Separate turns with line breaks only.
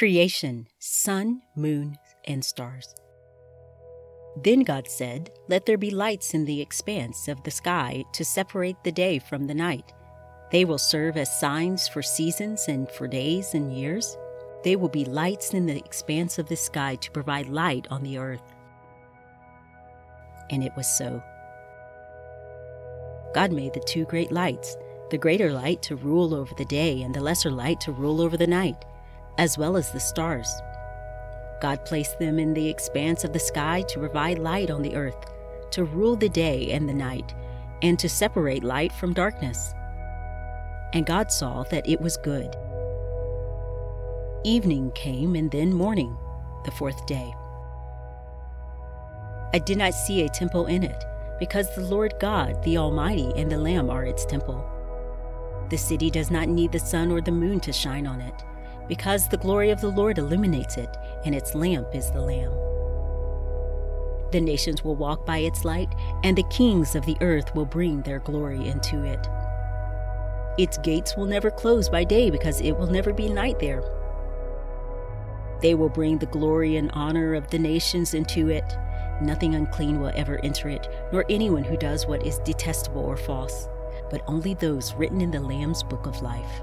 Creation, sun, moon, and stars. Then God said, Let there be lights in the expanse of the sky to separate the day from the night. They will serve as signs for seasons and for days and years. They will be lights in the expanse of the sky to provide light on the earth. And it was so. God made the two great lights, the greater light to rule over the day, and the lesser light to rule over the night, as well as the stars. God placed them in the expanse of the sky to provide light on the earth, to rule the day and the night, and to separate light from darkness. And God saw that it was good. Evening came, and then morning, the fourth day. I did not see a temple in it, because the Lord God, the Almighty, and the Lamb are its temple. The city does not need the sun or the moon to shine on it, because the glory of the Lord illuminates it, and its lamp is the Lamb. The nations will walk by its light, and the kings of the earth will bring their glory into it. Its gates will never close by day, because it will never be night there. They will bring the glory and honor of the nations into it. Nothing unclean will ever enter it, nor anyone who does what is detestable or false, but only those written in the Lamb's book of life.